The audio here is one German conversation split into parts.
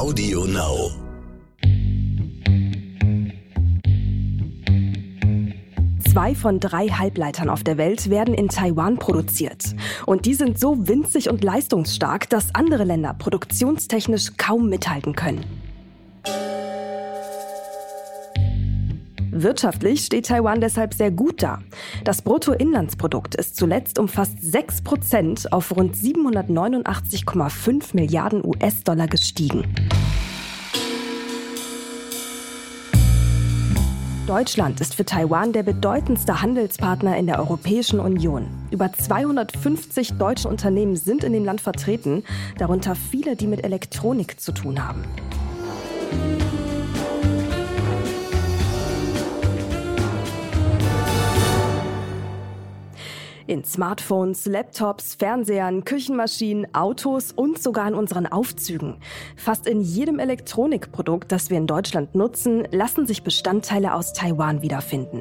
Audio Now. Zwei von drei Halbleitern auf der Welt werden in Taiwan produziert. Und die sind so winzig und leistungsstark, dass andere Länder produktionstechnisch kaum mithalten können. Wirtschaftlich steht Taiwan deshalb sehr gut da. Das Bruttoinlandsprodukt ist zuletzt um fast 6 Prozent auf rund 789,5 Milliarden US-Dollar gestiegen. Deutschland ist für Taiwan der bedeutendste Handelspartner in der Europäischen Union. Über 250 deutsche Unternehmen sind in dem Land vertreten, darunter viele, die mit Elektronik zu tun haben. In Smartphones, Laptops, Fernsehern, Küchenmaschinen, Autos und sogar in unseren Aufzügen. Fast in jedem Elektronikprodukt, das wir in Deutschland nutzen, lassen sich Bestandteile aus Taiwan wiederfinden.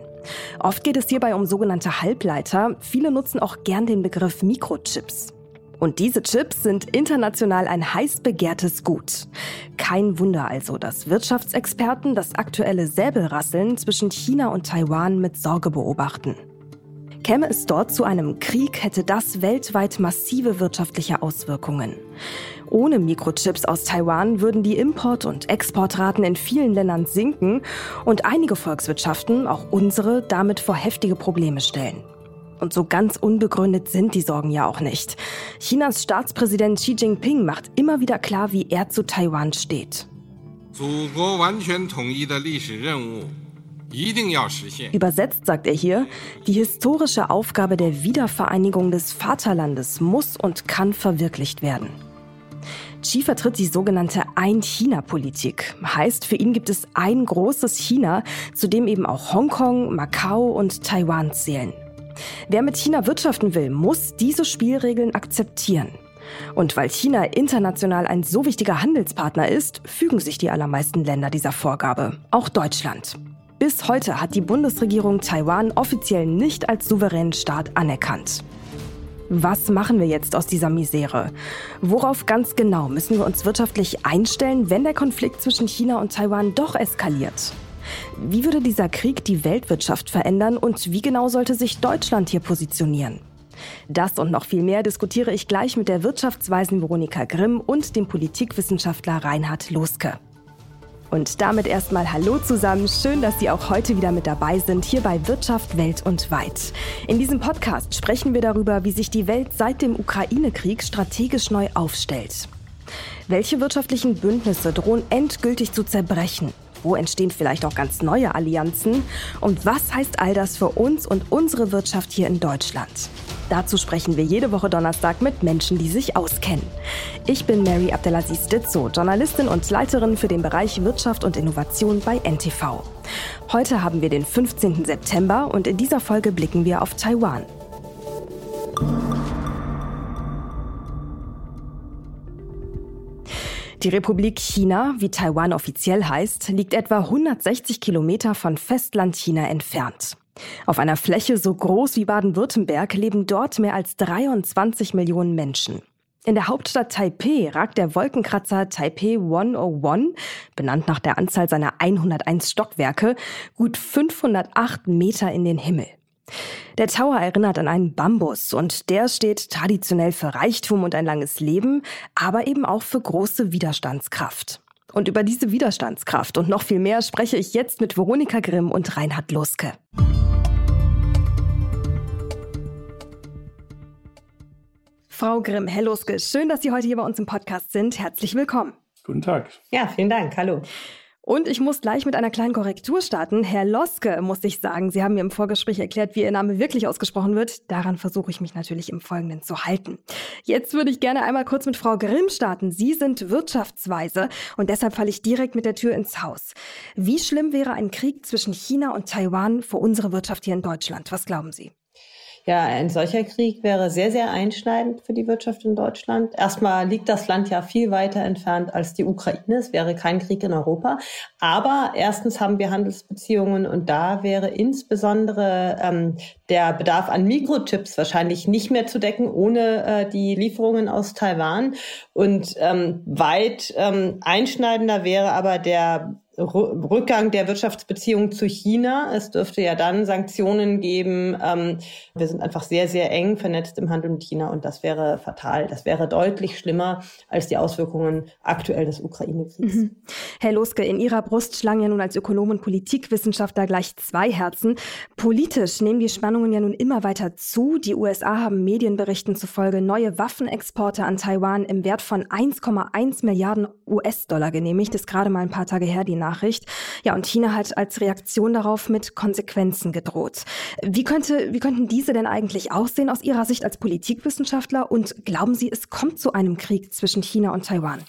Oft geht es hierbei um sogenannte Halbleiter. Viele nutzen auch gern den Begriff Mikrochips. Und diese Chips sind international ein heiß begehrtes Gut. Kein Wunder also, dass Wirtschaftsexperten das aktuelle Säbelrasseln zwischen China und Taiwan mit Sorge beobachten. Käme es dort zu einem Krieg, hätte das weltweit massive wirtschaftliche Auswirkungen. Ohne Mikrochips aus Taiwan würden die Import- und Exportraten in vielen Ländern sinken und einige Volkswirtschaften, auch unsere, damit vor heftige Probleme stellen. Und so ganz unbegründet sind die Sorgen ja auch nicht. Chinas Staatspräsident Xi Jinping macht immer wieder klar, wie er zu Taiwan steht. 祖国完全统一的历史任务 Übersetzt sagt er hier, die historische Aufgabe der Wiedervereinigung des Vaterlandes muss und kann verwirklicht werden. Xi vertritt die sogenannte Ein-China-Politik. Heißt, für ihn gibt es ein großes China, zu dem eben auch Hongkong, Macau und Taiwan zählen. Wer mit China wirtschaften will, muss diese Spielregeln akzeptieren. Und weil China international ein so wichtiger Handelspartner ist, fügen sich die allermeisten Länder dieser Vorgabe, auch Deutschland. Bis heute hat die Bundesregierung Taiwan offiziell nicht als souveränen Staat anerkannt. Was machen wir jetzt aus dieser Misere? Worauf ganz genau müssen wir uns wirtschaftlich einstellen, wenn der Konflikt zwischen China und Taiwan doch eskaliert? Wie würde dieser Krieg die Weltwirtschaft verändern und wie genau sollte sich Deutschland hier positionieren? Das und noch viel mehr diskutiere ich gleich mit der Wirtschaftsweisen Veronika Grimm und dem Politikwissenschaftler Reinhard Loske. Und damit erstmal Hallo zusammen. Schön, dass Sie auch heute wieder mit dabei sind, hier bei Wirtschaft Welt und Weit. In diesem Podcast sprechen wir darüber, wie sich die Welt seit dem Ukraine-Krieg strategisch neu aufstellt. Welche wirtschaftlichen Bündnisse drohen endgültig zu zerbrechen? Wo entstehen vielleicht auch ganz neue Allianzen? Und was heißt all das für uns und unsere Wirtschaft hier in Deutschland? Dazu sprechen wir jede Woche Donnerstag mit Menschen, die sich auskennen. Ich bin Mary Abdelaziz Ditzo, Journalistin und Leiterin für den Bereich Wirtschaft und Innovation bei NTV. Heute haben wir den 15. September und in dieser Folge blicken wir auf Taiwan. Die Republik China, wie Taiwan offiziell heißt, liegt etwa 160 Kilometer von Festland China entfernt. Auf einer Fläche so groß wie Baden-Württemberg leben dort mehr als 23 Millionen Menschen. In der Hauptstadt Taipeh ragt der Wolkenkratzer Taipei 101, benannt nach der Anzahl seiner 101 Stockwerke, gut 508 Meter in den Himmel. Der Tower erinnert an einen Bambus und der steht traditionell für Reichtum und ein langes Leben, aber eben auch für große Widerstandskraft. Und über diese Widerstandskraft und noch viel mehr spreche ich jetzt mit Veronika Grimm und Reinhard Luske. Frau Grimm, Herr Luske, schön, dass Sie heute hier bei uns im Podcast sind. Herzlich willkommen. Guten Tag. Ja, vielen Dank. Hallo. Und ich muss gleich mit einer kleinen Korrektur starten. Herr Loske, muss ich sagen, Sie haben mir im Vorgespräch erklärt, wie Ihr Name wirklich ausgesprochen wird. Daran versuche ich mich natürlich im Folgenden zu halten. Jetzt würde ich gerne einmal kurz mit Frau Grimm starten. Sie sind Wirtschaftsweise und deshalb falle ich direkt mit der Tür ins Haus. Wie schlimm wäre ein Krieg zwischen China und Taiwan für unsere Wirtschaft hier in Deutschland? Was glauben Sie? Ja, ein solcher Krieg wäre sehr, sehr einschneidend für die Wirtschaft in Deutschland. Erstmal liegt das Land ja viel weiter entfernt als die Ukraine. Es wäre kein Krieg in Europa. Aber erstens haben wir Handelsbeziehungen und da wäre insbesondere ähm, der Bedarf an Mikrochips wahrscheinlich nicht mehr zu decken ohne äh, die Lieferungen aus Taiwan. Und ähm, weit ähm, einschneidender wäre aber der Rückgang der Wirtschaftsbeziehungen zu China. Es dürfte ja dann Sanktionen geben. Ähm, wir sind einfach sehr, sehr eng vernetzt im Handel mit China und das wäre fatal. Das wäre deutlich schlimmer als die Auswirkungen aktuell des Ukraine-Kriegs. Mhm. Herr Loske, in Ihrer Brust schlagen ja nun als Ökonom und Politikwissenschaftler gleich zwei Herzen. Politisch nehmen die Spannungen ja nun immer weiter zu. Die USA haben Medienberichten zufolge neue Waffenexporte an Taiwan im Wert von 1,1 Milliarden US-Dollar genehmigt. Das ist gerade mal ein paar Tage her, die Nachricht. Nachricht. Ja, und China hat als Reaktion darauf mit Konsequenzen gedroht. Wie, könnte, wie könnten diese denn eigentlich aussehen aus Ihrer Sicht als Politikwissenschaftler? Und glauben Sie, es kommt zu einem Krieg zwischen China und Taiwan?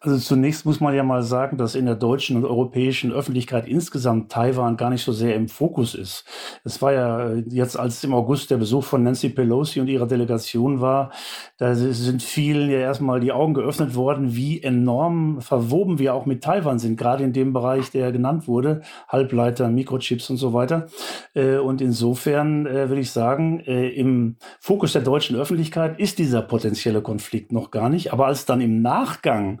Also zunächst muss man ja mal sagen, dass in der deutschen und europäischen Öffentlichkeit insgesamt Taiwan gar nicht so sehr im Fokus ist. Es war ja jetzt, als im August der Besuch von Nancy Pelosi und ihrer Delegation war, da sind vielen ja erstmal die Augen geöffnet worden, wie enorm verwoben wir auch mit Taiwan sind, gerade in dem Bereich, der genannt wurde, Halbleiter, Mikrochips und so weiter. Äh, und insofern äh, würde ich sagen, äh, im Fokus der deutschen Öffentlichkeit ist dieser potenzielle Konflikt noch gar nicht. Aber als dann im Nachgang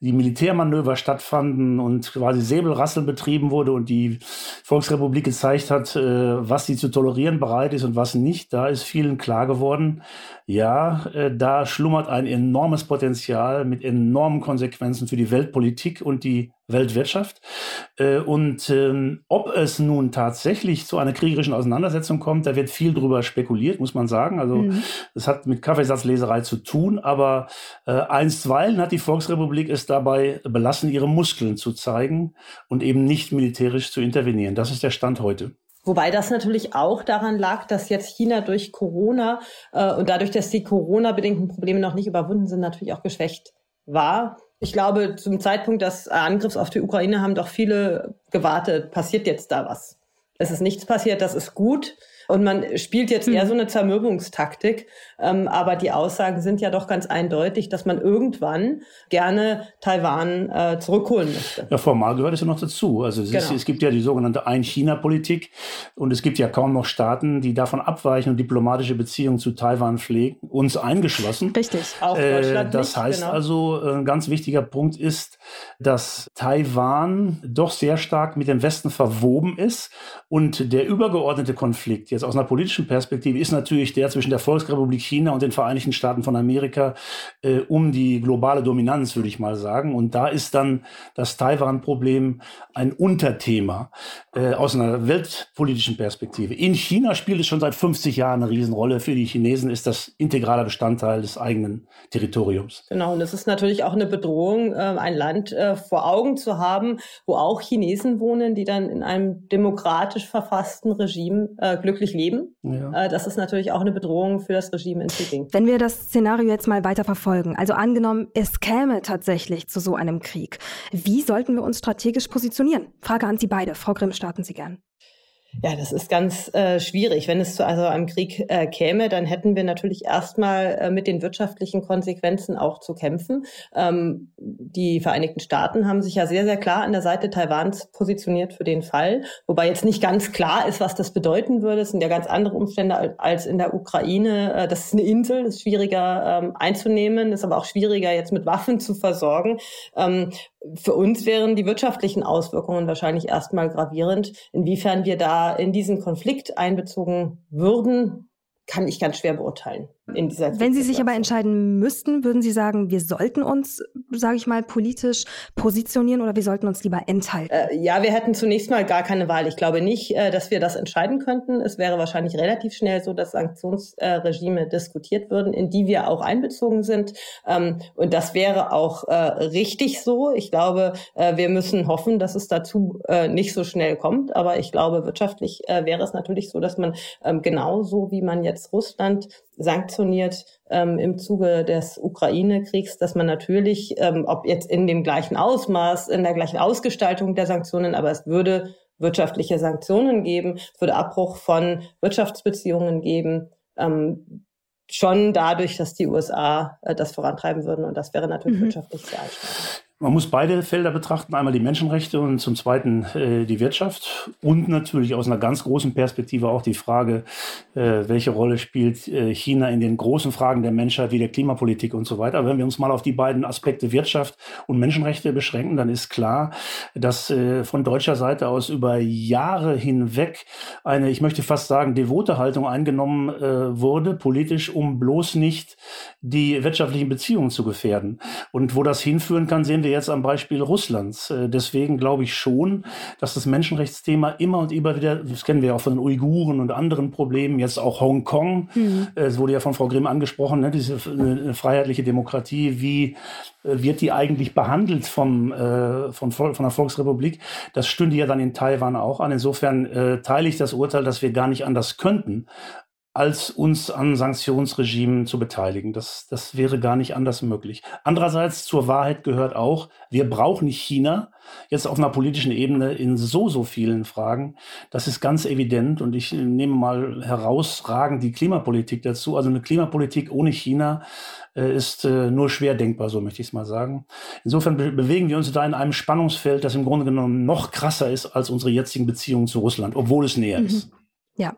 die Militärmanöver stattfanden und quasi Säbelrasseln betrieben wurde und die Volksrepublik gezeigt hat, äh, was sie zu tolerieren bereit ist und was nicht, da ist vielen klar geworden, ja, äh, da schlummert ein enormes Potenzial mit enormen Konsequenzen für die Weltpolitik und die Weltwirtschaft. Äh, und ähm, ob es nun tatsächlich zu einer kriegerischen Auseinandersetzung kommt, da wird viel drüber spekuliert, muss man sagen. Also mhm. es hat mit Kaffeesatzleserei zu tun, aber äh, einstweilen hat die Volksrepublik es dabei belassen, ihre Muskeln zu zeigen und eben nicht militärisch zu intervenieren. Das ist der Stand heute. Wobei das natürlich auch daran lag, dass jetzt China durch Corona äh, und dadurch, dass die Corona-bedingten Probleme noch nicht überwunden sind, natürlich auch geschwächt war. Ich glaube, zum Zeitpunkt des Angriffs auf die Ukraine haben doch viele gewartet, passiert jetzt da was. Es ist nichts passiert, das ist gut. Und man spielt jetzt eher hm. so eine Zermürbungstaktik. Ähm, aber die Aussagen sind ja doch ganz eindeutig, dass man irgendwann gerne Taiwan äh, zurückholen möchte. Ja, formal gehört es ja noch dazu. Also es, genau. ist, es gibt ja die sogenannte Ein-China-Politik und es gibt ja kaum noch Staaten, die davon abweichen und diplomatische Beziehungen zu Taiwan pflegen, uns eingeschlossen. Richtig. Auch Deutschland äh, Das nicht, heißt genau. also, äh, ein ganz wichtiger Punkt ist, dass Taiwan doch sehr stark mit dem Westen verwoben ist und der übergeordnete Konflikt jetzt aus einer politischen Perspektive ist natürlich der zwischen der Volksrepublik China und den Vereinigten Staaten von Amerika äh, um die globale Dominanz, würde ich mal sagen. Und da ist dann das Taiwan-Problem ein Unterthema äh, aus einer weltpolitischen Perspektive. In China spielt es schon seit 50 Jahren eine Riesenrolle. Für die Chinesen ist das integraler Bestandteil des eigenen Territoriums. Genau, und es ist natürlich auch eine Bedrohung, äh, ein Land äh, vor Augen zu haben, wo auch Chinesen wohnen, die dann in einem demokratisch verfassten Regime äh, glücklich leben. Ja. Äh, das ist natürlich auch eine Bedrohung für das Regime in Peking. Wenn wir das Szenario jetzt mal weiter verfolgen, also angenommen, es käme tatsächlich zu so einem Krieg, wie sollten wir uns strategisch positionieren? Frage an Sie beide. Frau Grimm, starten Sie gern. Ja, das ist ganz äh, schwierig. Wenn es zu also einem Krieg äh, käme, dann hätten wir natürlich erstmal äh, mit den wirtschaftlichen Konsequenzen auch zu kämpfen. Ähm, die Vereinigten Staaten haben sich ja sehr, sehr klar an der Seite Taiwans positioniert für den Fall, wobei jetzt nicht ganz klar ist, was das bedeuten würde. Es sind ja ganz andere Umstände als in der Ukraine. Äh, das ist eine Insel, das ist schwieriger ähm, einzunehmen, ist aber auch schwieriger jetzt mit Waffen zu versorgen. Ähm, für uns wären die wirtschaftlichen Auswirkungen wahrscheinlich erstmal gravierend. Inwiefern wir da in diesen Konflikt einbezogen würden, kann ich ganz schwer beurteilen in dieser Wenn Sie sich aber entscheiden müssten, würden Sie sagen, wir sollten uns, sage ich mal, politisch positionieren oder wir sollten uns lieber enthalten? Äh, ja, wir hätten zunächst mal gar keine Wahl. Ich glaube nicht, äh, dass wir das entscheiden könnten. Es wäre wahrscheinlich relativ schnell so, dass Sanktionsregime diskutiert würden, in die wir auch einbezogen sind. Ähm, und das wäre auch äh, richtig so. Ich glaube, äh, wir müssen hoffen, dass es dazu äh, nicht so schnell kommt. Aber ich glaube, wirtschaftlich äh, wäre es natürlich so, dass man ähm, genauso wie man jetzt Russland sanktioniert ähm, im Zuge des Ukraine-Kriegs, dass man natürlich, ähm, ob jetzt in dem gleichen Ausmaß, in der gleichen Ausgestaltung der Sanktionen, aber es würde wirtschaftliche Sanktionen geben, es würde Abbruch von Wirtschaftsbeziehungen geben ähm, schon dadurch, dass die USA äh, das vorantreiben würden. Und das wäre natürlich mhm. wirtschaftlich sehr einschneidend. Man muss beide Felder betrachten, einmal die Menschenrechte und zum Zweiten äh, die Wirtschaft und natürlich aus einer ganz großen Perspektive auch die Frage, äh, welche Rolle spielt äh, China in den großen Fragen der Menschheit wie der Klimapolitik und so weiter. Aber wenn wir uns mal auf die beiden Aspekte Wirtschaft und Menschenrechte beschränken, dann ist klar, dass äh, von deutscher Seite aus über Jahre hinweg eine, ich möchte fast sagen, devote Haltung eingenommen äh, wurde, politisch, um bloß nicht die wirtschaftlichen Beziehungen zu gefährden. Und wo das hinführen kann, sehen wir wir jetzt am Beispiel Russlands. Äh, deswegen glaube ich schon, dass das Menschenrechtsthema immer und immer wieder, das kennen wir auch von den Uiguren und anderen Problemen, jetzt auch Hongkong, mhm. es wurde ja von Frau Grimm angesprochen, ne, diese freiheitliche Demokratie, wie äh, wird die eigentlich behandelt vom, äh, von, von der Volksrepublik? Das stünde ja dann in Taiwan auch an. Insofern äh, teile ich das Urteil, dass wir gar nicht anders könnten, als uns an Sanktionsregimen zu beteiligen. Das, das wäre gar nicht anders möglich. Andererseits zur Wahrheit gehört auch, wir brauchen China jetzt auf einer politischen Ebene in so, so vielen Fragen. Das ist ganz evident und ich nehme mal herausragend die Klimapolitik dazu. Also eine Klimapolitik ohne China äh, ist äh, nur schwer denkbar, so möchte ich es mal sagen. Insofern be bewegen wir uns da in einem Spannungsfeld, das im Grunde genommen noch krasser ist als unsere jetzigen Beziehungen zu Russland, obwohl es näher mhm. ist. Ja,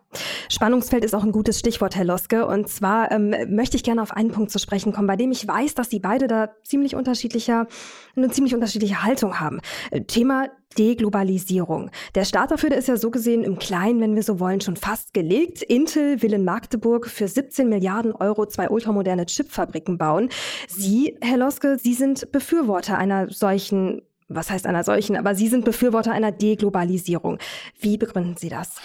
Spannungsfeld ist auch ein gutes Stichwort, Herr Loske. Und zwar ähm, möchte ich gerne auf einen Punkt zu sprechen kommen, bei dem ich weiß, dass Sie beide da ziemlich unterschiedlicher, eine ziemlich unterschiedliche Haltung haben. Äh, Thema Deglobalisierung. Der Start dafür der ist ja so gesehen im Kleinen, wenn wir so wollen, schon fast gelegt. Intel will in Magdeburg für 17 Milliarden Euro zwei ultramoderne Chipfabriken bauen. Sie, Herr Loske, Sie sind Befürworter einer solchen was heißt einer solchen, aber Sie sind Befürworter einer Deglobalisierung. Wie begründen Sie das?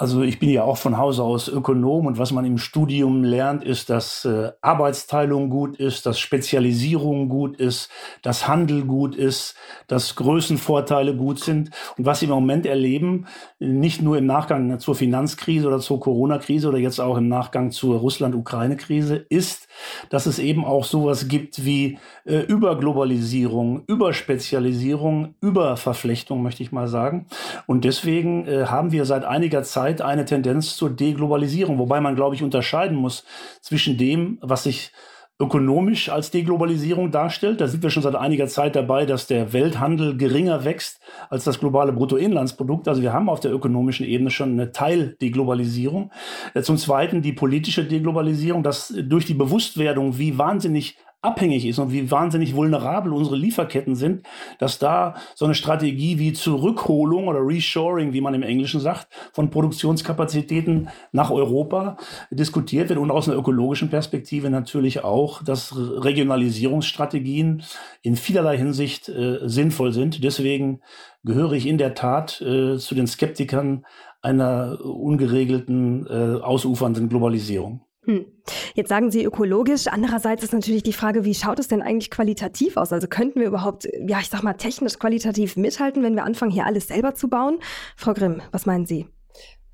Also ich bin ja auch von Hause aus Ökonom und was man im Studium lernt, ist, dass äh, Arbeitsteilung gut ist, dass Spezialisierung gut ist, dass Handel gut ist, dass Größenvorteile gut sind. Und was wir im Moment erleben, nicht nur im Nachgang zur Finanzkrise oder zur Corona-Krise oder jetzt auch im Nachgang zur Russland-Ukraine-Krise, ist, dass es eben auch sowas gibt wie äh, Überglobalisierung, Überspezialisierung, Überverflechtung, möchte ich mal sagen. Und deswegen äh, haben wir seit einiger Zeit eine Tendenz zur Deglobalisierung, wobei man, glaube ich, unterscheiden muss zwischen dem, was sich ökonomisch als Deglobalisierung darstellt. Da sind wir schon seit einiger Zeit dabei, dass der Welthandel geringer wächst als das globale Bruttoinlandsprodukt. Also wir haben auf der ökonomischen Ebene schon eine Teildeglobalisierung. Äh, zum Zweiten die politische Deglobalisierung, dass durch die Bewusstwerdung, wie wahnsinnig abhängig ist und wie wahnsinnig vulnerabel unsere Lieferketten sind, dass da so eine Strategie wie Zurückholung oder Reshoring, wie man im Englischen sagt, von Produktionskapazitäten nach Europa diskutiert wird und aus einer ökologischen Perspektive natürlich auch, dass Regionalisierungsstrategien in vielerlei Hinsicht äh, sinnvoll sind. Deswegen gehöre ich in der Tat äh, zu den Skeptikern einer ungeregelten, äh, ausufernden Globalisierung. Hm. Jetzt sagen Sie ökologisch. Andererseits ist natürlich die Frage, wie schaut es denn eigentlich qualitativ aus? Also könnten wir überhaupt, ja, ich sag mal, technisch qualitativ mithalten, wenn wir anfangen, hier alles selber zu bauen? Frau Grimm, was meinen Sie?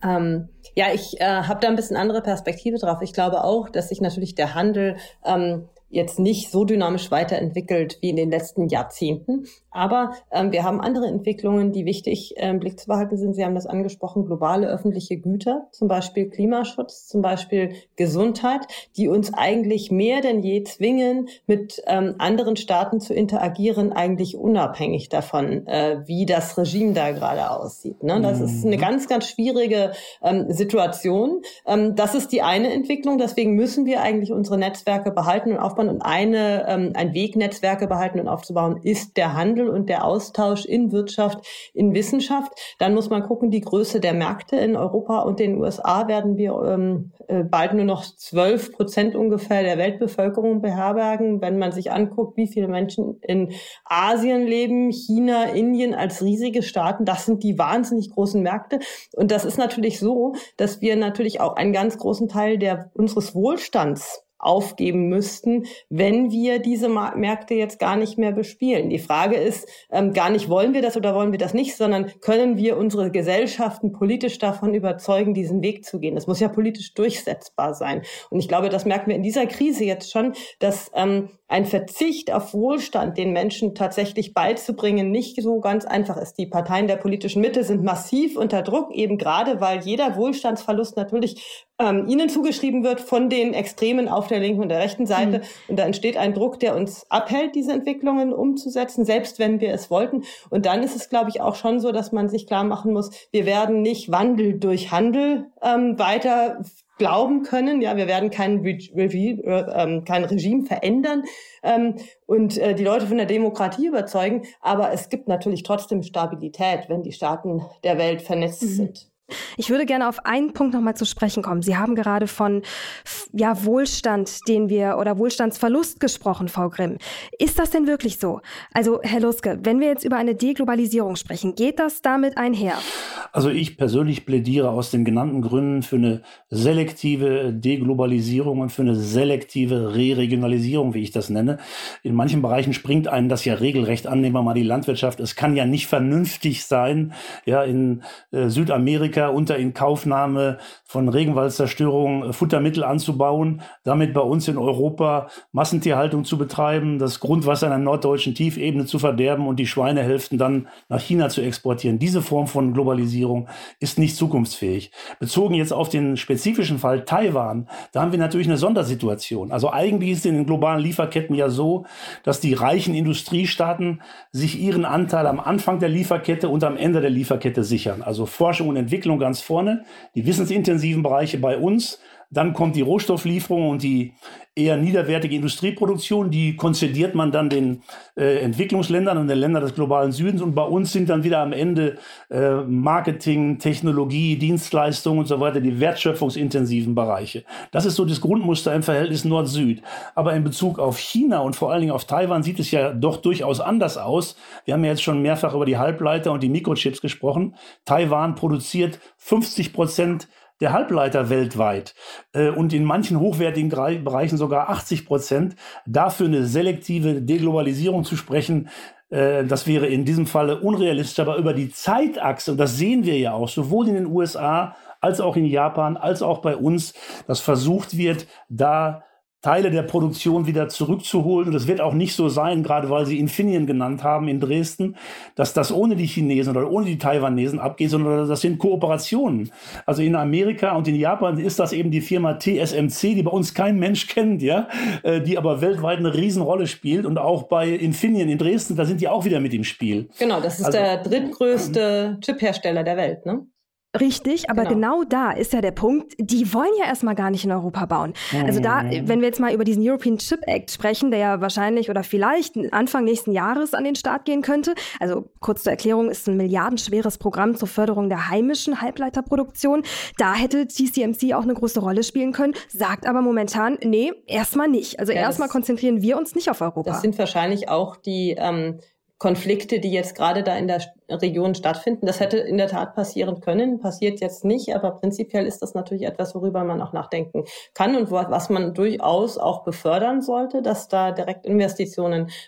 Ähm, ja, ich äh, habe da ein bisschen andere Perspektive drauf. Ich glaube auch, dass sich natürlich der Handel ähm, jetzt nicht so dynamisch weiterentwickelt wie in den letzten Jahrzehnten. Aber ähm, wir haben andere Entwicklungen, die wichtig äh, im Blick zu behalten sind. Sie haben das angesprochen, globale öffentliche Güter, zum Beispiel Klimaschutz, zum Beispiel Gesundheit, die uns eigentlich mehr denn je zwingen, mit ähm, anderen Staaten zu interagieren, eigentlich unabhängig davon, äh, wie das Regime da gerade aussieht. Ne? Das mhm. ist eine mhm. ganz, ganz schwierige ähm, Situation. Ähm, das ist die eine Entwicklung. Deswegen müssen wir eigentlich unsere Netzwerke behalten und aufbauen. Und eine, ähm, ein Weg, Netzwerke behalten und aufzubauen, ist der Handel und der Austausch in Wirtschaft, in Wissenschaft. Dann muss man gucken, die Größe der Märkte in Europa und den USA werden wir ähm, äh, bald nur noch zwölf Prozent ungefähr der Weltbevölkerung beherbergen. Wenn man sich anguckt, wie viele Menschen in Asien leben, China, Indien als riesige Staaten, das sind die wahnsinnig großen Märkte. Und das ist natürlich so, dass wir natürlich auch einen ganz großen Teil der, unseres Wohlstands aufgeben müssten, wenn wir diese Märkte jetzt gar nicht mehr bespielen. Die Frage ist ähm, gar nicht, wollen wir das oder wollen wir das nicht, sondern können wir unsere Gesellschaften politisch davon überzeugen, diesen Weg zu gehen. Das muss ja politisch durchsetzbar sein. Und ich glaube, das merken wir in dieser Krise jetzt schon, dass ähm, ein Verzicht auf Wohlstand den Menschen tatsächlich beizubringen nicht so ganz einfach ist. Die Parteien der politischen Mitte sind massiv unter Druck, eben gerade weil jeder Wohlstandsverlust natürlich ähm, ihnen zugeschrieben wird von den Extremen auf der linken und der rechten Seite. Mhm. Und da entsteht ein Druck, der uns abhält, diese Entwicklungen umzusetzen, selbst wenn wir es wollten. Und dann ist es, glaube ich, auch schon so, dass man sich klar machen muss, wir werden nicht Wandel durch Handel ähm, weiter glauben können. Ja, wir werden kein, Re äh, kein Regime verändern ähm, und äh, die Leute von der Demokratie überzeugen. Aber es gibt natürlich trotzdem Stabilität, wenn die Staaten der Welt vernetzt mhm. sind. Ich würde gerne auf einen Punkt nochmal zu sprechen kommen. Sie haben gerade von ja, Wohlstand, den wir oder Wohlstandsverlust gesprochen, Frau Grimm. Ist das denn wirklich so? Also, Herr Luske, wenn wir jetzt über eine Deglobalisierung sprechen, geht das damit einher? Also ich persönlich plädiere aus den genannten Gründen für eine selektive Deglobalisierung und für eine selektive Re-Regionalisierung, wie ich das nenne. In manchen Bereichen springt einem das ja regelrecht an, nehmen wir mal die Landwirtschaft. Es kann ja nicht vernünftig sein, ja, in äh, Südamerika Amerika unter Inkaufnahme von Regenwaldzerstörung äh, Futtermittel anzubauen, damit bei uns in Europa Massentierhaltung zu betreiben, das Grundwasser in der norddeutschen Tiefebene zu verderben und die Schweinehälften dann nach China zu exportieren. Diese Form von Globalisierung ist nicht zukunftsfähig. Bezogen jetzt auf den spezifischen Fall Taiwan, da haben wir natürlich eine Sondersituation. Also eigentlich ist es in den globalen Lieferketten ja so, dass die reichen Industriestaaten sich ihren Anteil am Anfang der Lieferkette und am Ende der Lieferkette sichern. Also Forschung und Entwicklung Entwicklung ganz vorne, die wissensintensiven Bereiche bei uns, dann kommt die Rohstofflieferung und die eher niederwertige Industrieproduktion, die konzediert man dann den äh, Entwicklungsländern und den Ländern des globalen Südens. Und bei uns sind dann wieder am Ende äh, Marketing, Technologie, Dienstleistungen und so weiter, die wertschöpfungsintensiven Bereiche. Das ist so das Grundmuster im Verhältnis Nord-Süd. Aber in Bezug auf China und vor allen Dingen auf Taiwan sieht es ja doch durchaus anders aus. Wir haben ja jetzt schon mehrfach über die Halbleiter und die Mikrochips gesprochen. Taiwan produziert 50 Prozent der Halbleiter weltweit äh, und in manchen hochwertigen Bereichen sogar 80 Prozent. Dafür eine selektive Deglobalisierung zu sprechen, äh, das wäre in diesem Falle unrealistisch. Aber über die Zeitachse, und das sehen wir ja auch, sowohl in den USA als auch in Japan, als auch bei uns, dass versucht wird, da Teile der Produktion wieder zurückzuholen. Und es wird auch nicht so sein, gerade weil Sie Infineon genannt haben in Dresden, dass das ohne die Chinesen oder ohne die Taiwanesen abgeht, sondern das sind Kooperationen. Also in Amerika und in Japan ist das eben die Firma TSMC, die bei uns kein Mensch kennt, ja, äh, die aber weltweit eine Riesenrolle spielt. Und auch bei Infineon in Dresden, da sind die auch wieder mit im Spiel. Genau, das ist also, der drittgrößte Chiphersteller der Welt, ne? Richtig, aber genau. genau. da ist ja der Punkt, die wollen ja erstmal gar nicht in Europa bauen. Also da, mhm. wenn wir jetzt mal über diesen European Chip Act sprechen, der ja wahrscheinlich oder vielleicht Anfang nächsten Jahres an den Start gehen könnte. Also kurz zur Erklärung, ist ein milliardenschweres Programm zur Förderung der heimischen Halbleiterproduktion. Da hätte TCMC auch eine große Rolle spielen können, sagt aber momentan, nee, erstmal nicht. Also ja, erstmal konzentrieren wir uns nicht auf Europa. Das sind wahrscheinlich auch die ähm, Konflikte, die jetzt gerade da in der Region stattfinden. Das hätte in der Tat passieren können, passiert jetzt nicht, aber prinzipiell ist das natürlich etwas, worüber man auch nachdenken kann und was man durchaus auch befördern sollte, dass da direkt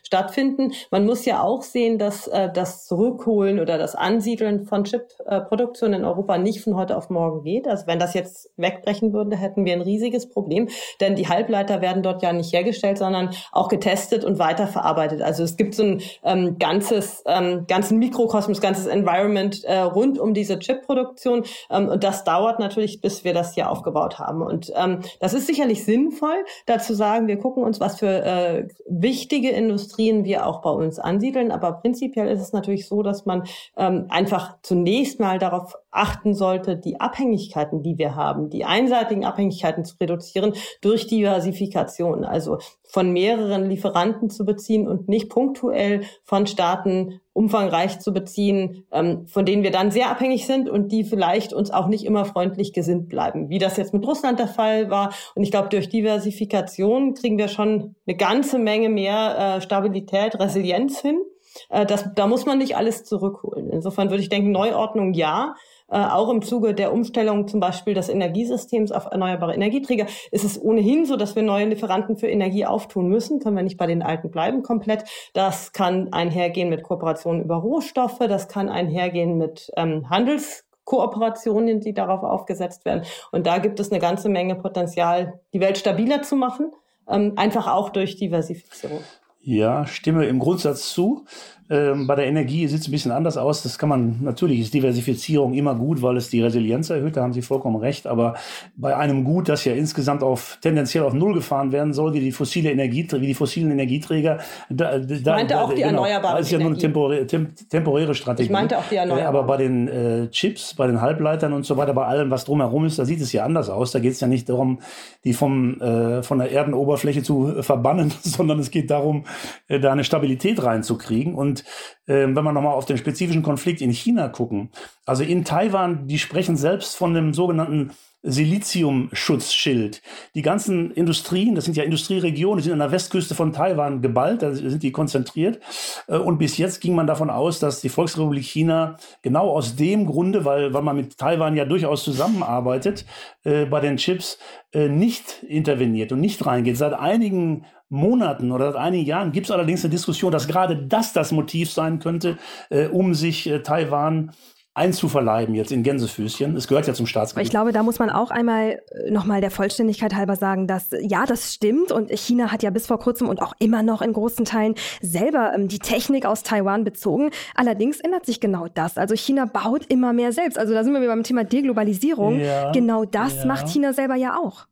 stattfinden. Man muss ja auch sehen, dass äh, das Zurückholen oder das Ansiedeln von Chipproduktion in Europa nicht von heute auf morgen geht. Also wenn das jetzt wegbrechen würde, hätten wir ein riesiges Problem, denn die Halbleiter werden dort ja nicht hergestellt, sondern auch getestet und weiterverarbeitet. Also es gibt so ein ähm, ganzes, ähm, ganzen Mikrokosmos, ganzes Environment äh, rund um diese Chip-Produktion. Ähm, und das dauert natürlich, bis wir das hier aufgebaut haben. Und ähm, das ist sicherlich sinnvoll, dazu sagen, wir gucken uns, was für äh, wichtige Industrien wir auch bei uns ansiedeln. Aber prinzipiell ist es natürlich so, dass man ähm, einfach zunächst mal darauf achten sollte, die Abhängigkeiten, die wir haben, die einseitigen Abhängigkeiten zu reduzieren durch Diversifikation, also von mehreren Lieferanten zu beziehen und nicht punktuell von Staaten umfangreich zu beziehen, ähm, von denen wir dann sehr abhängig sind und die vielleicht uns auch nicht immer freundlich gesinnt bleiben, wie das jetzt mit Russland der Fall war. Und ich glaube, durch Diversifikation kriegen wir schon eine ganze Menge mehr äh, Stabilität, Resilienz hin. Äh, das, da muss man nicht alles zurückholen. Insofern würde ich denken, Neuordnung ja, äh, auch im Zuge der Umstellung zum Beispiel des Energiesystems auf erneuerbare Energieträger ist es ohnehin so, dass wir neue Lieferanten für Energie auftun müssen. Können wir nicht bei den alten bleiben komplett. Das kann einhergehen mit Kooperationen über Rohstoffe. Das kann einhergehen mit ähm, Handels Kooperationen, die darauf aufgesetzt werden. Und da gibt es eine ganze Menge Potenzial, die Welt stabiler zu machen ähm, einfach auch durch Diversifizierung. Ja, stimme im Grundsatz zu. Ähm, bei der Energie sieht es ein bisschen anders aus. Das kann man, natürlich ist Diversifizierung immer gut, weil es die Resilienz erhöht, da haben Sie vollkommen recht. Aber bei einem Gut, das ja insgesamt auf, tendenziell auf Null gefahren werden soll, wie die fossile Energie, wie die fossilen Energieträger, da, da, ich meinte da, auch die genau, erneuerbaren Das ist ja nur eine temporä tem temporäre Strategie. Ich meinte auch die erneuerbaren. Aber bei den äh, Chips, bei den Halbleitern und so weiter, bei allem, was drumherum ist, da sieht es ja anders aus. Da geht es ja nicht darum, die vom, äh, von der Erdenoberfläche zu verbannen, sondern es geht darum, äh, da eine Stabilität reinzukriegen. Und ähm, wenn wir nochmal auf den spezifischen Konflikt in China gucken, also in Taiwan, die sprechen selbst von dem sogenannten Siliziumschutzschild. Die ganzen Industrien, das sind ja Industrieregionen, die sind an der Westküste von Taiwan geballt, da sind die konzentriert. Äh, und bis jetzt ging man davon aus, dass die Volksrepublik China genau aus dem Grunde, weil, weil man mit Taiwan ja durchaus zusammenarbeitet, äh, bei den Chips äh, nicht interveniert und nicht reingeht. Seit einigen Monaten oder seit einigen Jahren gibt es allerdings eine Diskussion, dass gerade das das Motiv sein könnte, äh, um sich äh, Taiwan einzuverleiben jetzt in Gänsefüßchen. Es gehört ja zum Staatsgebiet. Ich glaube, da muss man auch einmal äh, nochmal der Vollständigkeit halber sagen, dass ja, das stimmt und China hat ja bis vor kurzem und auch immer noch in großen Teilen selber ähm, die Technik aus Taiwan bezogen. Allerdings ändert sich genau das. Also China baut immer mehr selbst. Also da sind wir beim Thema Deglobalisierung. Ja, genau das ja. macht China selber ja auch.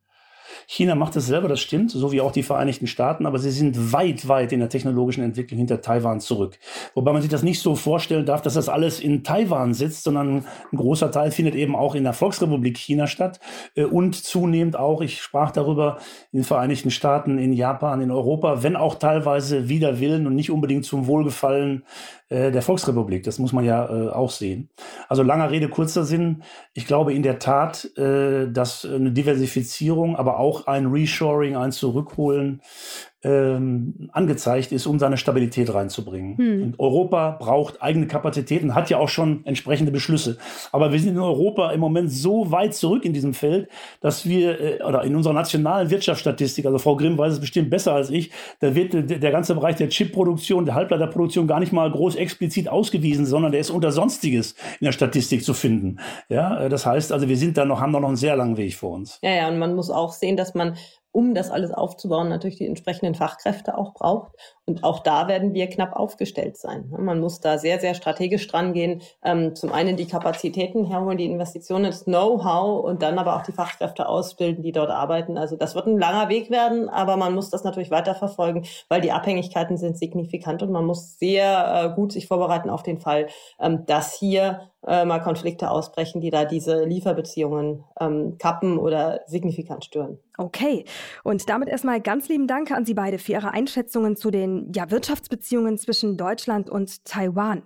China macht es selber, das stimmt, so wie auch die Vereinigten Staaten, aber sie sind weit, weit in der technologischen Entwicklung hinter Taiwan zurück. Wobei man sich das nicht so vorstellen darf, dass das alles in Taiwan sitzt, sondern ein großer Teil findet eben auch in der Volksrepublik China statt äh, und zunehmend auch, ich sprach darüber, in den Vereinigten Staaten, in Japan, in Europa, wenn auch teilweise wider Willen und nicht unbedingt zum Wohlgefallen äh, der Volksrepublik. Das muss man ja äh, auch sehen. Also langer Rede, kurzer Sinn. Ich glaube in der Tat, äh, dass eine Diversifizierung, aber auch ein Reshoring, ein Zurückholen ähm, angezeigt ist, um seine Stabilität reinzubringen. Hm. Europa braucht eigene Kapazitäten, hat ja auch schon entsprechende Beschlüsse. Aber wir sind in Europa im Moment so weit zurück in diesem Feld, dass wir, äh, oder in unserer nationalen Wirtschaftsstatistik, also Frau Grimm weiß es bestimmt besser als ich, da wird der, der ganze Bereich der Chipproduktion, der Halbleiterproduktion gar nicht mal groß explizit ausgewiesen, sondern der ist unter Sonstiges in der Statistik zu finden. Ja, äh, das heißt also, wir sind da noch, haben da noch einen sehr langen Weg vor uns. Ja, ja, und man muss auch sehen, dass man um das alles aufzubauen, natürlich die entsprechenden Fachkräfte auch braucht. Und auch da werden wir knapp aufgestellt sein. Man muss da sehr, sehr strategisch dran gehen. Ähm, zum einen die Kapazitäten herholen, die Investitionen, das Know-how und dann aber auch die Fachkräfte ausbilden, die dort arbeiten. Also das wird ein langer Weg werden, aber man muss das natürlich weiterverfolgen, weil die Abhängigkeiten sind signifikant und man muss sehr äh, gut sich vorbereiten auf den Fall, ähm, dass hier äh, mal Konflikte ausbrechen, die da diese Lieferbeziehungen ähm, kappen oder signifikant stören. Okay, und damit erstmal ganz lieben Dank an Sie beide für Ihre Einschätzungen zu den ja, Wirtschaftsbeziehungen zwischen Deutschland und Taiwan.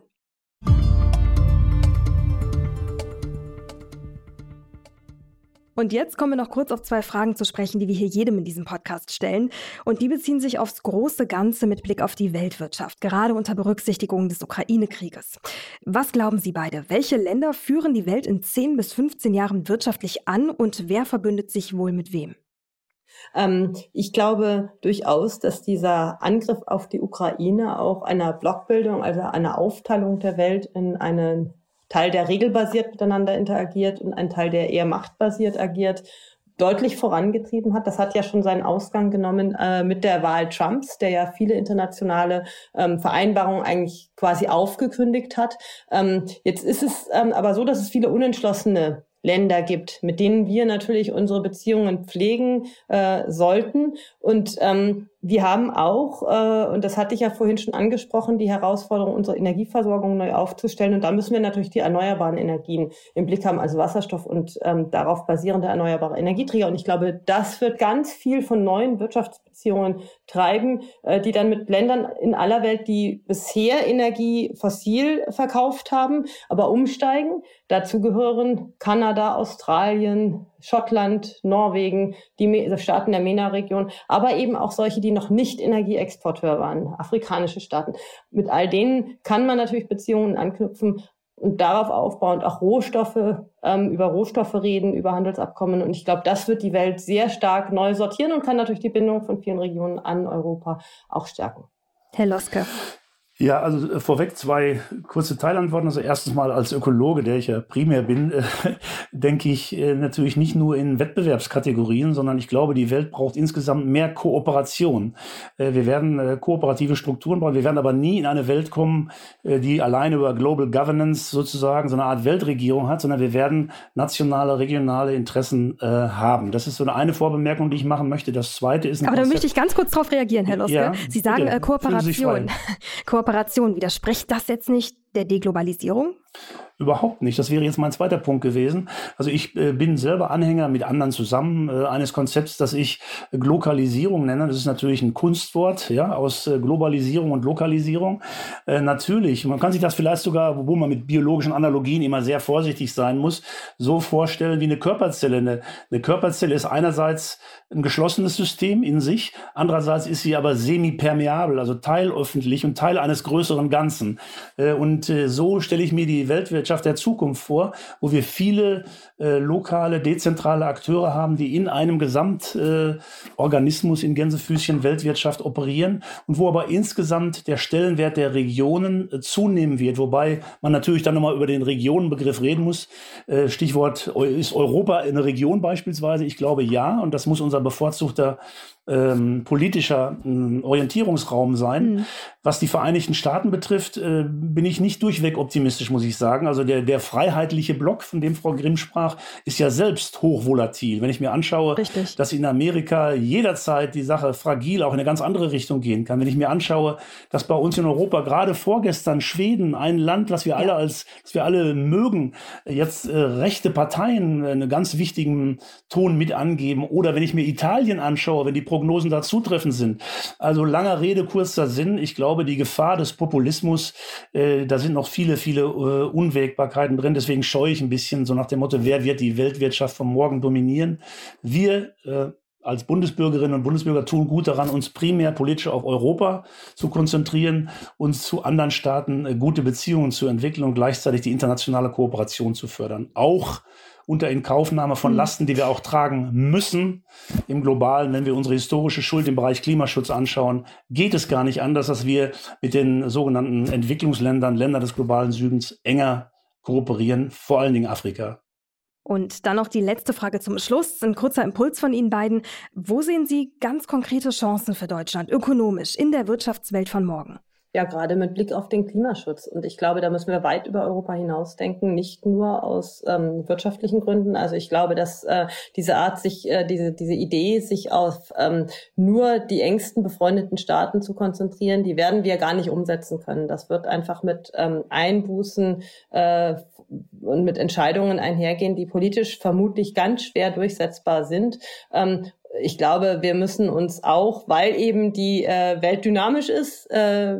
Und jetzt kommen wir noch kurz auf zwei Fragen zu sprechen, die wir hier jedem in diesem Podcast stellen. Und die beziehen sich aufs große Ganze mit Blick auf die Weltwirtschaft, gerade unter Berücksichtigung des Ukraine-Krieges. Was glauben Sie beide? Welche Länder führen die Welt in 10 bis 15 Jahren wirtschaftlich an und wer verbündet sich wohl mit wem? Ähm, ich glaube durchaus, dass dieser Angriff auf die Ukraine auch einer Blockbildung, also einer Aufteilung der Welt in einen Teil, der regelbasiert miteinander interagiert und ein Teil, der eher machtbasiert agiert, deutlich vorangetrieben hat. Das hat ja schon seinen Ausgang genommen äh, mit der Wahl Trumps, der ja viele internationale ähm, Vereinbarungen eigentlich quasi aufgekündigt hat. Ähm, jetzt ist es ähm, aber so, dass es viele unentschlossene Länder gibt, mit denen wir natürlich unsere Beziehungen pflegen äh, sollten. Und ähm, wir haben auch, äh, und das hatte ich ja vorhin schon angesprochen, die Herausforderung, unsere Energieversorgung neu aufzustellen. Und da müssen wir natürlich die erneuerbaren Energien im Blick haben, also Wasserstoff und ähm, darauf basierende erneuerbare Energieträger. Und ich glaube, das wird ganz viel von neuen Wirtschaftsbeziehungen treiben, äh, die dann mit Ländern in aller Welt, die bisher Energie fossil verkauft haben, aber umsteigen. Dazu gehören Kanada, Australien, Schottland, Norwegen, die Staaten der MENA-Region, aber eben auch solche, die noch nicht Energieexporteur waren, afrikanische Staaten. Mit all denen kann man natürlich Beziehungen anknüpfen und darauf aufbauend auch Rohstoffe, ähm, über Rohstoffe reden, über Handelsabkommen. Und ich glaube, das wird die Welt sehr stark neu sortieren und kann natürlich die Bindung von vielen Regionen an Europa auch stärken. Herr Loske. Ja, also äh, vorweg zwei kurze Teilantworten. Also erstens mal als Ökologe, der ich ja primär bin, äh, denke ich äh, natürlich nicht nur in Wettbewerbskategorien, sondern ich glaube, die Welt braucht insgesamt mehr Kooperation. Äh, wir werden äh, kooperative Strukturen brauchen. Wir werden aber nie in eine Welt kommen, äh, die alleine über Global Governance sozusagen so eine Art Weltregierung hat, sondern wir werden nationale, regionale Interessen haben. Das ist so eine, eine Vorbemerkung, die ich machen möchte. Das zweite ist. Aber da möchte ich ganz kurz darauf reagieren, Herr Loske. Ja, Sie sagen Kooperation. Kooperation Kooperation. Widerspricht das jetzt nicht der Deglobalisierung? Überhaupt nicht. Das wäre jetzt mein zweiter Punkt gewesen. Also ich äh, bin selber Anhänger mit anderen zusammen äh, eines Konzepts, das ich Glokalisierung nenne. Das ist natürlich ein Kunstwort, ja, aus äh, Globalisierung und Lokalisierung. Äh, natürlich, man kann sich das vielleicht sogar, wo man mit biologischen Analogien immer sehr vorsichtig sein muss, so vorstellen wie eine Körperzelle. Eine, eine Körperzelle ist einerseits ein geschlossenes System in sich, andererseits ist sie aber semipermeabel, also teilöffentlich und Teil eines größeren Ganzen. Äh, und äh, so stelle ich mir die Weltwirtschaft der Zukunft vor, wo wir viele äh, lokale, dezentrale Akteure haben, die in einem Gesamtorganismus äh, in Gänsefüßchen Weltwirtschaft operieren und wo aber insgesamt der Stellenwert der Regionen äh, zunehmen wird, wobei man natürlich dann nochmal über den Regionenbegriff reden muss. Äh, Stichwort, ist Europa eine Region beispielsweise? Ich glaube ja, und das muss unser bevorzugter ähm, politischer äh, Orientierungsraum sein. Mhm. Was die Vereinigten Staaten betrifft, äh, bin ich nicht durchweg optimistisch, muss ich sagen. Also der, der freiheitliche Block, von dem Frau Grimm sprach, ist ja selbst hochvolatil. Wenn ich mir anschaue, Richtig. dass in Amerika jederzeit die Sache fragil auch in eine ganz andere Richtung gehen kann. Wenn ich mir anschaue, dass bei uns in Europa gerade vorgestern Schweden, ein Land, was wir ja. alle als, was wir alle mögen, jetzt äh, rechte Parteien einen ganz wichtigen Ton mit angeben. Oder wenn ich mir Italien anschaue, wenn die Prognosen da zutreffend sind. Also langer Rede, kurzer Sinn. Ich glaube, die Gefahr des Populismus, äh, da sind noch viele, viele äh, Unwägbarkeiten drin. Deswegen scheue ich ein bisschen so nach dem Motto, wer wird die Weltwirtschaft von morgen dominieren? Wir äh, als Bundesbürgerinnen und Bundesbürger tun gut daran, uns primär politisch auf Europa zu konzentrieren, uns zu anderen Staaten äh, gute Beziehungen zu entwickeln und gleichzeitig die internationale Kooperation zu fördern. Auch unter Inkaufnahme von mhm. Lasten, die wir auch tragen müssen im Globalen, wenn wir unsere historische Schuld im Bereich Klimaschutz anschauen, geht es gar nicht anders, dass wir mit den sogenannten Entwicklungsländern, Ländern des globalen Südens enger kooperieren, vor allen Dingen Afrika. Und dann noch die letzte Frage zum Schluss, ein kurzer Impuls von Ihnen beiden. Wo sehen Sie ganz konkrete Chancen für Deutschland ökonomisch in der Wirtschaftswelt von morgen? Ja, gerade mit Blick auf den Klimaschutz. Und ich glaube, da müssen wir weit über Europa hinaus denken, nicht nur aus ähm, wirtschaftlichen Gründen. Also ich glaube, dass äh, diese Art, sich, äh, diese, diese Idee, sich auf ähm, nur die engsten befreundeten Staaten zu konzentrieren, die werden wir gar nicht umsetzen können. Das wird einfach mit ähm, Einbußen äh, und mit Entscheidungen einhergehen, die politisch vermutlich ganz schwer durchsetzbar sind. Ähm, ich glaube, wir müssen uns auch, weil eben die äh, Welt dynamisch ist, äh,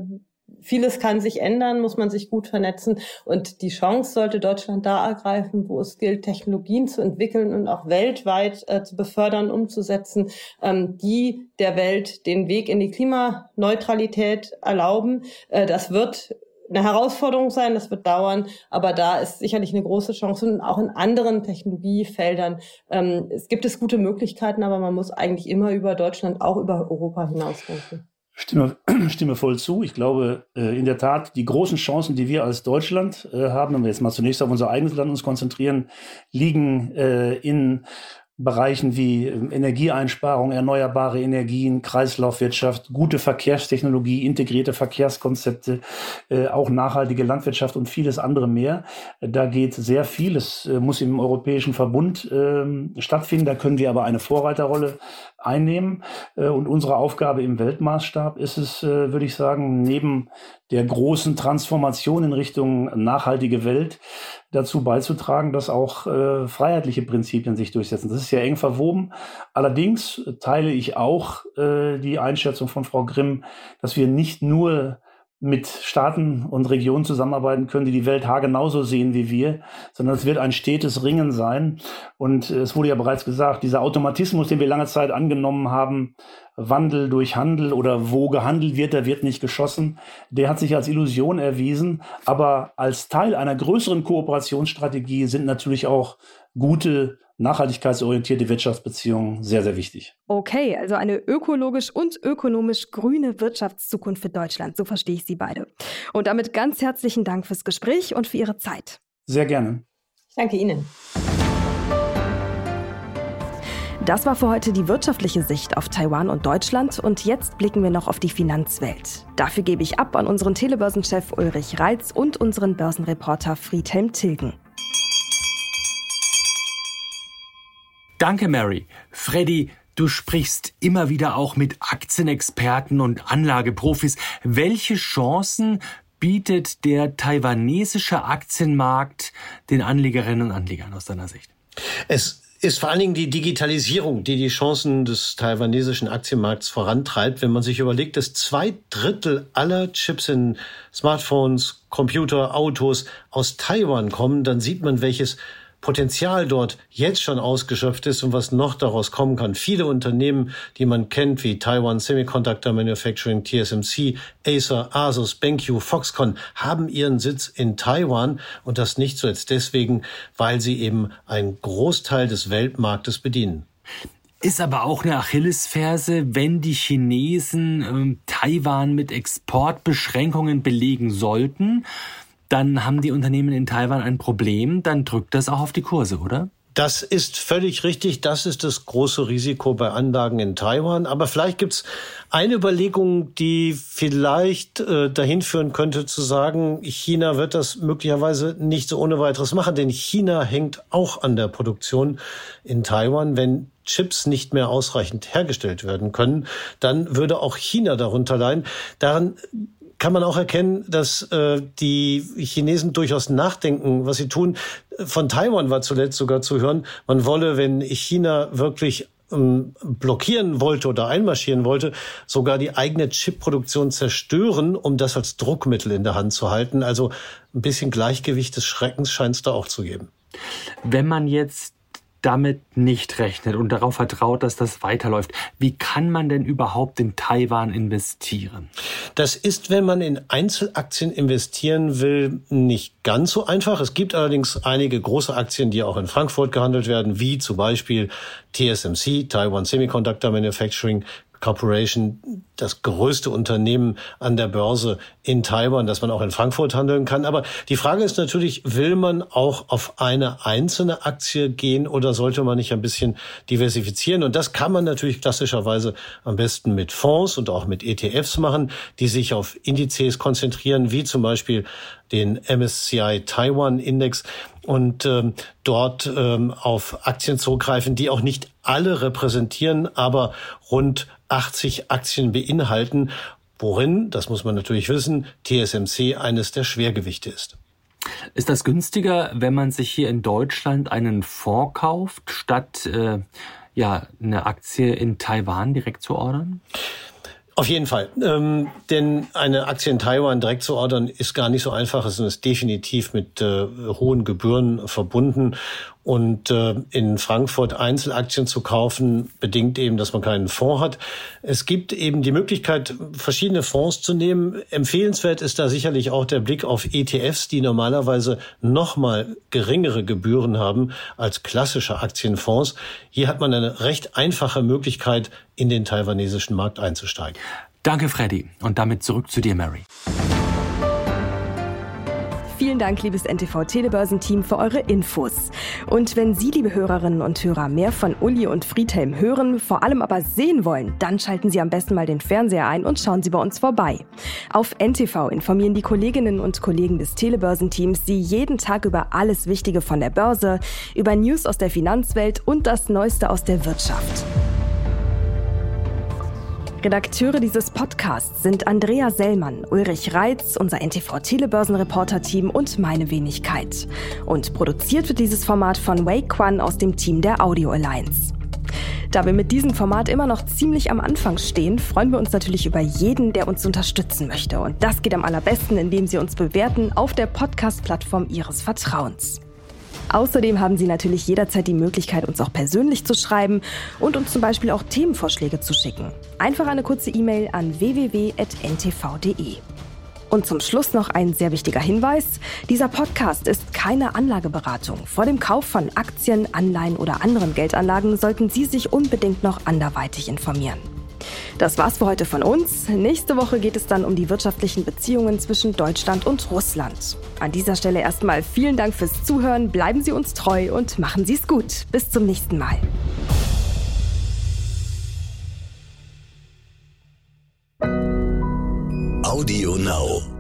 vieles kann sich ändern, muss man sich gut vernetzen und die Chance sollte Deutschland da ergreifen, wo es gilt, Technologien zu entwickeln und auch weltweit äh, zu befördern, umzusetzen, ähm, die der Welt den Weg in die Klimaneutralität erlauben. Äh, das wird eine Herausforderung sein, das wird dauern, aber da ist sicherlich eine große Chance und auch in anderen Technologiefeldern ähm, es gibt es gute Möglichkeiten, aber man muss eigentlich immer über Deutschland, auch über Europa hinausdenken. Stimme, stimme voll zu. Ich glaube, äh, in der Tat, die großen Chancen, die wir als Deutschland äh, haben, wenn wir jetzt mal zunächst auf unser eigenes Land uns konzentrieren, liegen äh, in Bereichen wie ähm, Energieeinsparung, erneuerbare Energien, Kreislaufwirtschaft, gute Verkehrstechnologie, integrierte Verkehrskonzepte, äh, auch nachhaltige Landwirtschaft und vieles andere mehr. Da geht sehr viel. Es äh, muss im Europäischen Verbund äh, stattfinden. Da können wir aber eine Vorreiterrolle einnehmen. Äh, und unsere Aufgabe im Weltmaßstab ist es, äh, würde ich sagen, neben der großen Transformation in Richtung nachhaltige Welt dazu beizutragen, dass auch äh, freiheitliche Prinzipien sich durchsetzen. Das ist ja eng verwoben. Allerdings teile ich auch äh, die Einschätzung von Frau Grimm, dass wir nicht nur mit Staaten und Regionen zusammenarbeiten können, die die Welt haargenauso sehen wie wir, sondern es wird ein stetes Ringen sein. Und es wurde ja bereits gesagt, dieser Automatismus, den wir lange Zeit angenommen haben, Wandel durch Handel oder wo gehandelt wird, da wird nicht geschossen, der hat sich als Illusion erwiesen. Aber als Teil einer größeren Kooperationsstrategie sind natürlich auch gute nachhaltigkeitsorientierte Wirtschaftsbeziehungen sehr, sehr wichtig. Okay, also eine ökologisch und ökonomisch grüne Wirtschaftszukunft für Deutschland. So verstehe ich Sie beide. Und damit ganz herzlichen Dank fürs Gespräch und für Ihre Zeit. Sehr gerne. Danke Ihnen. Das war für heute die wirtschaftliche Sicht auf Taiwan und Deutschland und jetzt blicken wir noch auf die Finanzwelt. Dafür gebe ich ab an unseren Telebörsenchef Ulrich Reitz und unseren Börsenreporter Friedhelm Tilgen. Danke, Mary. Freddy, du sprichst immer wieder auch mit Aktienexperten und Anlageprofis. Welche Chancen bietet der taiwanesische Aktienmarkt den Anlegerinnen und Anlegern aus deiner Sicht? Es ist vor allen Dingen die Digitalisierung, die die Chancen des taiwanesischen Aktienmarkts vorantreibt. Wenn man sich überlegt, dass zwei Drittel aller Chips in Smartphones, Computer, Autos aus Taiwan kommen, dann sieht man, welches Potenzial dort jetzt schon ausgeschöpft ist und was noch daraus kommen kann. Viele Unternehmen, die man kennt, wie Taiwan Semiconductor Manufacturing, TSMC, Acer, Asus, BenQ, Foxconn, haben ihren Sitz in Taiwan und das nicht zuletzt deswegen, weil sie eben einen Großteil des Weltmarktes bedienen. Ist aber auch eine Achillesferse, wenn die Chinesen äh, Taiwan mit Exportbeschränkungen belegen sollten dann haben die Unternehmen in Taiwan ein Problem, dann drückt das auch auf die Kurse, oder? Das ist völlig richtig. Das ist das große Risiko bei Anlagen in Taiwan. Aber vielleicht gibt's eine Überlegung, die vielleicht äh, dahin führen könnte, zu sagen, China wird das möglicherweise nicht so ohne weiteres machen. Denn China hängt auch an der Produktion in Taiwan. Wenn Chips nicht mehr ausreichend hergestellt werden können, dann würde auch China darunter leiden. Daran kann man auch erkennen, dass äh, die Chinesen durchaus nachdenken, was sie tun. Von Taiwan war zuletzt sogar zu hören, man wolle, wenn China wirklich ähm, blockieren wollte oder einmarschieren wollte, sogar die eigene Chipproduktion zerstören, um das als Druckmittel in der Hand zu halten. Also ein bisschen Gleichgewicht des Schreckens scheint es da auch zu geben. Wenn man jetzt damit nicht rechnet und darauf vertraut, dass das weiterläuft. Wie kann man denn überhaupt in Taiwan investieren? Das ist, wenn man in Einzelaktien investieren will, nicht ganz so einfach. Es gibt allerdings einige große Aktien, die auch in Frankfurt gehandelt werden, wie zum Beispiel TSMC, Taiwan Semiconductor Manufacturing, Corporation, das größte Unternehmen an der Börse in Taiwan, das man auch in Frankfurt handeln kann. Aber die Frage ist natürlich, will man auch auf eine einzelne Aktie gehen oder sollte man nicht ein bisschen diversifizieren? Und das kann man natürlich klassischerweise am besten mit Fonds und auch mit ETFs machen, die sich auf Indizes konzentrieren, wie zum Beispiel den MSCI Taiwan Index und ähm, dort ähm, auf Aktien zurückgreifen, die auch nicht alle repräsentieren, aber rund 80 Aktien beinhalten, worin, das muss man natürlich wissen, TSMC eines der Schwergewichte ist. Ist das günstiger, wenn man sich hier in Deutschland einen Fonds kauft, statt äh, ja eine Aktie in Taiwan direkt zu ordern? Auf jeden Fall. Ähm, denn eine Aktie in Taiwan direkt zu ordern ist gar nicht so einfach. Es ist definitiv mit äh, hohen Gebühren verbunden. Und äh, in Frankfurt Einzelaktien zu kaufen, bedingt eben, dass man keinen Fonds hat. Es gibt eben die Möglichkeit, verschiedene Fonds zu nehmen. Empfehlenswert ist da sicherlich auch der Blick auf ETFs, die normalerweise nochmal geringere Gebühren haben als klassische Aktienfonds. Hier hat man eine recht einfache Möglichkeit, in den taiwanesischen Markt einzusteigen. Danke, Freddy. Und damit zurück zu dir, Mary. Vielen Dank, liebes NTV Telebörsenteam, für eure Infos. Und wenn Sie, liebe Hörerinnen und Hörer, mehr von Uli und Friedhelm hören, vor allem aber sehen wollen, dann schalten Sie am besten mal den Fernseher ein und schauen Sie bei uns vorbei. Auf NTV informieren die Kolleginnen und Kollegen des Telebörsenteams Sie jeden Tag über alles Wichtige von der Börse, über News aus der Finanzwelt und das Neueste aus der Wirtschaft. Redakteure dieses Podcasts sind Andrea Sellmann, Ulrich Reitz, unser NTV Telebörsenreporter-Team und meine Wenigkeit. Und produziert wird dieses Format von Wei Quan aus dem Team der Audio Alliance. Da wir mit diesem Format immer noch ziemlich am Anfang stehen, freuen wir uns natürlich über jeden, der uns unterstützen möchte. Und das geht am allerbesten, indem Sie uns bewerten auf der Podcast-Plattform Ihres Vertrauens. Außerdem haben Sie natürlich jederzeit die Möglichkeit, uns auch persönlich zu schreiben und uns zum Beispiel auch Themenvorschläge zu schicken. Einfach eine kurze E-Mail an www.ntv.de. Und zum Schluss noch ein sehr wichtiger Hinweis. Dieser Podcast ist keine Anlageberatung. Vor dem Kauf von Aktien, Anleihen oder anderen Geldanlagen sollten Sie sich unbedingt noch anderweitig informieren. Das war's für heute von uns. Nächste Woche geht es dann um die wirtschaftlichen Beziehungen zwischen Deutschland und Russland. An dieser Stelle erstmal vielen Dank fürs Zuhören. Bleiben Sie uns treu und machen Sie es gut. Bis zum nächsten Mal. Audio Now.